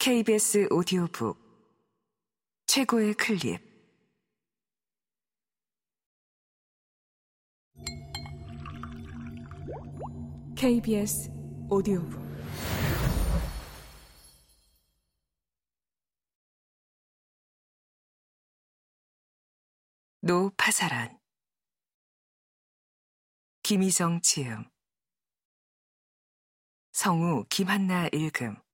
KBS 오디오북. 최고의 클립. KBS 오디오북. 노파사란. 김희정 지음. 성우 김한나 읽음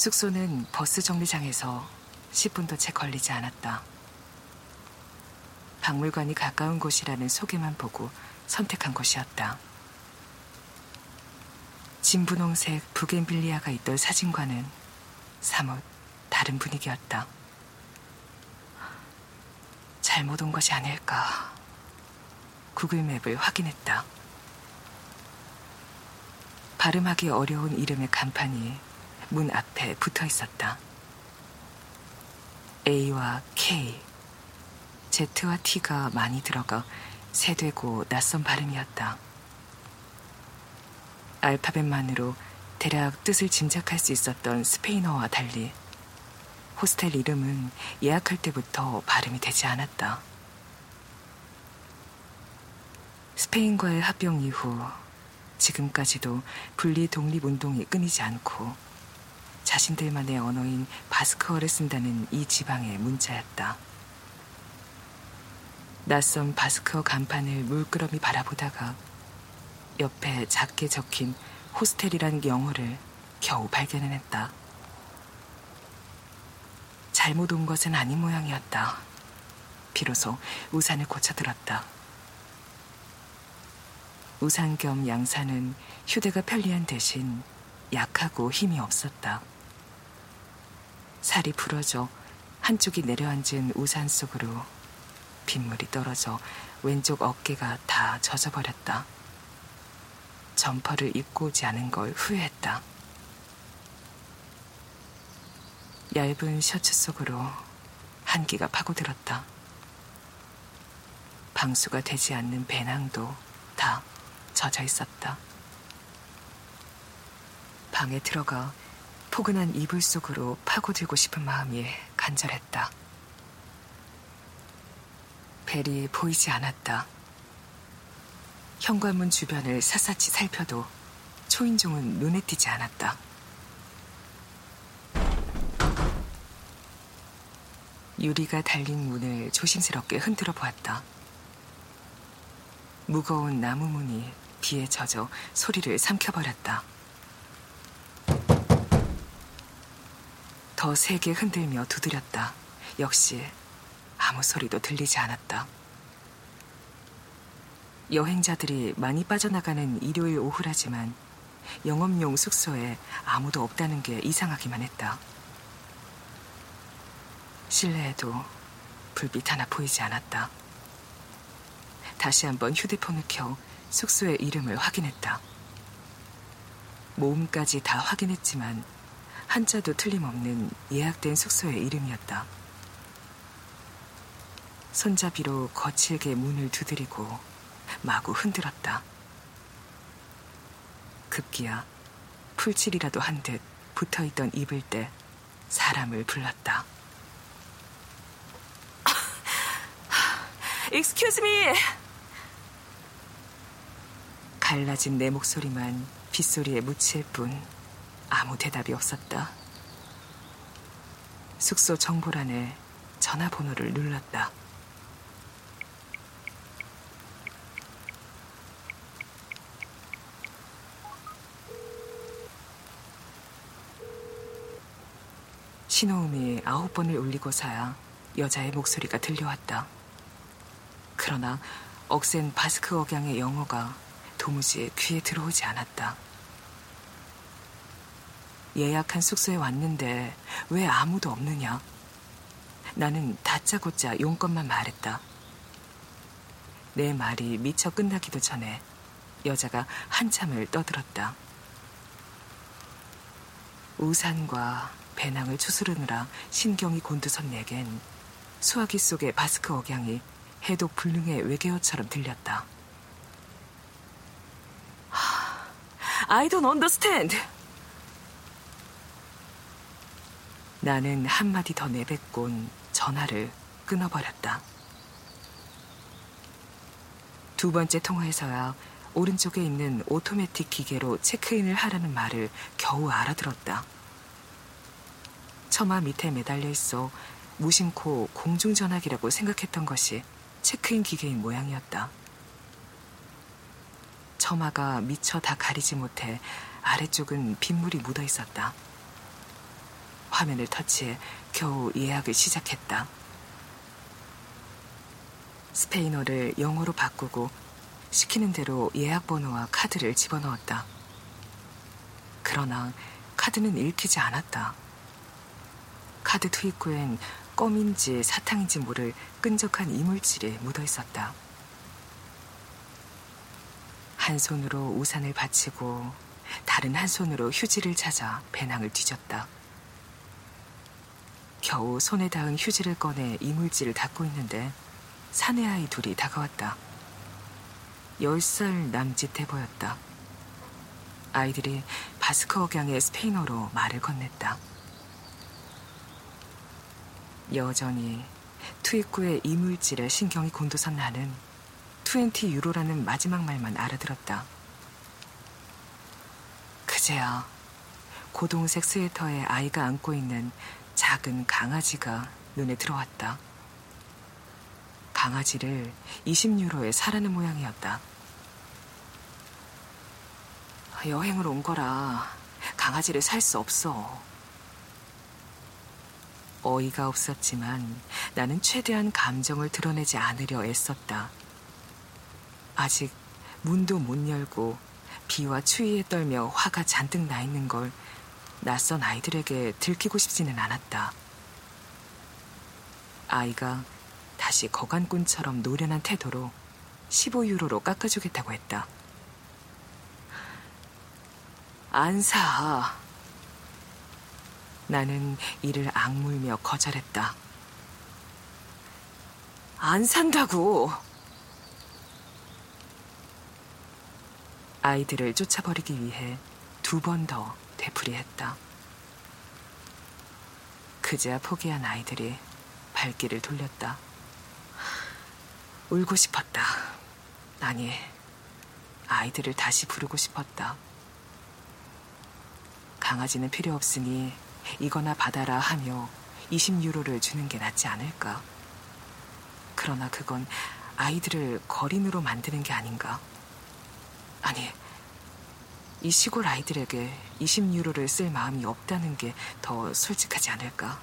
숙소는 버스 정류장에서 10분도 채 걸리지 않았다. 박물관이 가까운 곳이라는 소개만 보고 선택한 곳이었다. 진분홍색 부겐빌리아가 있던 사진과는 사뭇 다른 분위기였다. 잘못 온 것이 아닐까. 구글맵을 확인했다. 발음하기 어려운 이름의 간판이 문 앞에 붙어 있었다. A와 K, Z와 T가 많이 들어가 세되고 낯선 발음이었다. 알파벳만으로 대략 뜻을 짐작할 수 있었던 스페인어와 달리 호스텔 이름은 예약할 때부터 발음이 되지 않았다. 스페인과의 합병 이후 지금까지도 분리 독립 운동이 끊이지 않고 자신들만의 언어인 바스크어를 쓴다는 이 지방의 문자였다. 낯선 바스크어 간판을 물끄러미 바라보다가 옆에 작게 적힌 호스텔이란 영어를 겨우 발견해냈다. 잘못 온 것은 아닌 모양이었다. 비로소 우산을 고쳐들었다. 우산 겸 양산은 휴대가 편리한 대신 약하고 힘이 없었다. 살이 부러져 한쪽이 내려앉은 우산 속으로 빗물이 떨어져 왼쪽 어깨가 다 젖어버렸다. 점퍼를 입고 오지 않은 걸 후회했다. 얇은 셔츠 속으로 한기가 파고들었다. 방수가 되지 않는 배낭도 다 젖어 있었다. 방에 들어가 포근한 이불 속으로 파고들고 싶은 마음이 간절했다. 벨이 보이지 않았다. 현관문 주변을 샅샅이 살펴도 초인종은 눈에 띄지 않았다. 유리가 달린 문을 조심스럽게 흔들어 보았다. 무거운 나무 문이 비에 젖어 소리를 삼켜버렸다. 더 세게 흔들며 두드렸다. 역시 아무 소리도 들리지 않았다. 여행자들이 많이 빠져나가는 일요일 오후라지만 영업용 숙소에 아무도 없다는 게 이상하기만 했다. 실내에도 불빛 하나 보이지 않았다. 다시 한번 휴대폰을 켜 숙소의 이름을 확인했다. 모음까지 다 확인했지만 한자도 틀림없는 예약된 숙소의 이름이었다. 손잡이로 거칠게 문을 두드리고 마구 흔들었다. 급기야 풀칠이라도 한 듯 붙어있던 입을 때 사람을 불렀다. Excuse me! 갈라진 내 목소리만 빗소리에 묻힐 뿐 아무 대답이 없었다. 숙소 정보란에 전화번호를 눌렀다. 신호음이 아홉 번을 울리고서야 여자의 목소리가 들려왔다. 그러나 억센 바스크 억양의 영어가 도무지 귀에 들어오지 않았다. 예약한 숙소에 왔는데 왜 아무도 없느냐? 나는 다짜고짜 용건만 말했다. 내 말이 미처 끝나기도 전에 여자가 한참을 떠들었다. 우산과 배낭을 추스르느라 신경이 곤두선 내겐 수화기 속의 바스크 억양이 해독 불능의 외계어처럼 들렸다. I don't understand. 나는 한마디 더 내뱉곤 전화를 끊어버렸다. 두 번째 통화에서야 오른쪽에 있는 오토매틱 기계로 체크인을 하라는 말을 겨우 알아들었다. 처마 밑에 매달려 있어 무심코 공중전화기라고 생각했던 것이 체크인 기계인 모양이었다. 처마가 미처 다 가리지 못해 아래쪽은 빗물이 묻어 있었다. 화면을 터치해 겨우 예약을 시작했다. 스페인어를 영어로 바꾸고 시키는 대로 예약 번호와 카드를 집어넣었다. 그러나 카드는 읽히지 않았다. 카드 투입구엔 껌인지 사탕인지 모를 끈적한 이물질이 묻어 있었다. 한 손으로 우산을 받치고 다른 한 손으로 휴지를 찾아 배낭을 뒤졌다. 겨우 손에 닿은 휴지를 꺼내 이물질을 닦고 있는데 사내 아이 둘이 다가왔다. 열 살 남짓해 보였다. 아이들이 바스크 억양의 스페인어로 말을 건넸다. 여전히 투입구의 이물질에 신경이 곤두선 나는 20 유로라는 마지막 말만 알아들었다. 그제야 고동색 스웨터에 아이가 안고 있는 작은 강아지가 눈에 들어왔다. 강아지를 20유로에 사라는 모양이었다. 여행을 온 거라 강아지를 살 수 없어. 어이가 없었지만 나는 최대한 감정을 드러내지 않으려 애썼다. 아직 문도 못 열고 비와 추위에 떨며 화가 잔뜩 나 있는 걸 낯선 아이들에게 들키고 싶지는 않았다. 아이가 다시 거간꾼처럼 노련한 태도로 15유로로 깎아주겠다고 했다. 안 사. 나는 이를 악물며 거절했다. 안 산다고. 아이들을 쫓아버리기 위해 두 번 더 되풀이했다. 그제야 포기한 아이들이 발길을 돌렸다. 울고 싶었다. 아니, 아이들을 다시 부르고 싶었다. 강아지는 필요 없으니 이거나 받아라 하며 20유로를 주는 게 낫지 않을까. 그러나 그건 아이들을 거린으로 만드는 게 아닌가. 아니, 이 시골 아이들에게 20유로를 쓸 마음이 없다는 게 더 솔직하지 않을까?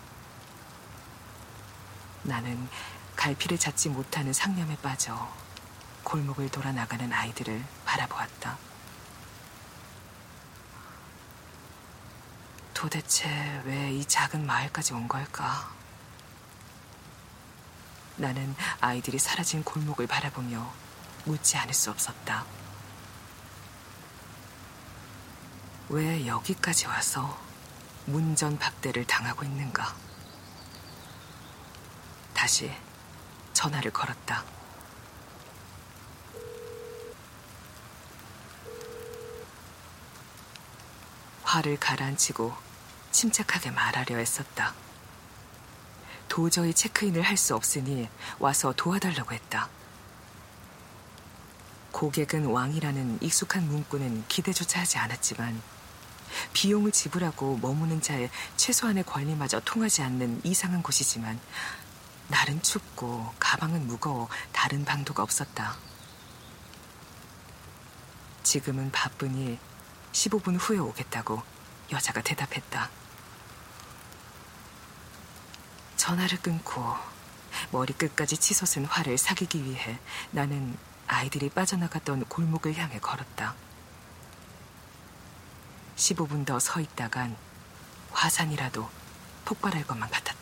나는 갈피를 잡지 못하는 상념에 빠져 골목을 돌아 나가는 아이들을 바라보았다. 도대체 왜 이 작은 마을까지 온 걸까? 나는 아이들이 사라진 골목을 바라보며 묻지 않을 수 없었다. 왜 여기까지 와서 문전박대를 당하고 있는가? 다시 전화를 걸었다. 화를 가라앉히고 침착하게 말하려 했었다. 도저히 체크인을 할 수 없으니 와서 도와달라고 했다. 고객은 왕이라는 익숙한 문구는 기대조차 하지 않았지만 비용을 지불하고 머무는 자의 최소한의 권리마저 통하지 않는 이상한 곳이지만 날은 춥고 가방은 무거워 다른 방도가 없었다. 지금은 바쁘니 15분 후에 오겠다고 여자가 대답했다. 전화를 끊고 머리끝까지 치솟은 화를 사귀기 위해 나는 아이들이 빠져나갔던 골목을 향해 걸었다. 15분 더 서 있다간 화산이라도 폭발할 것만 같았다.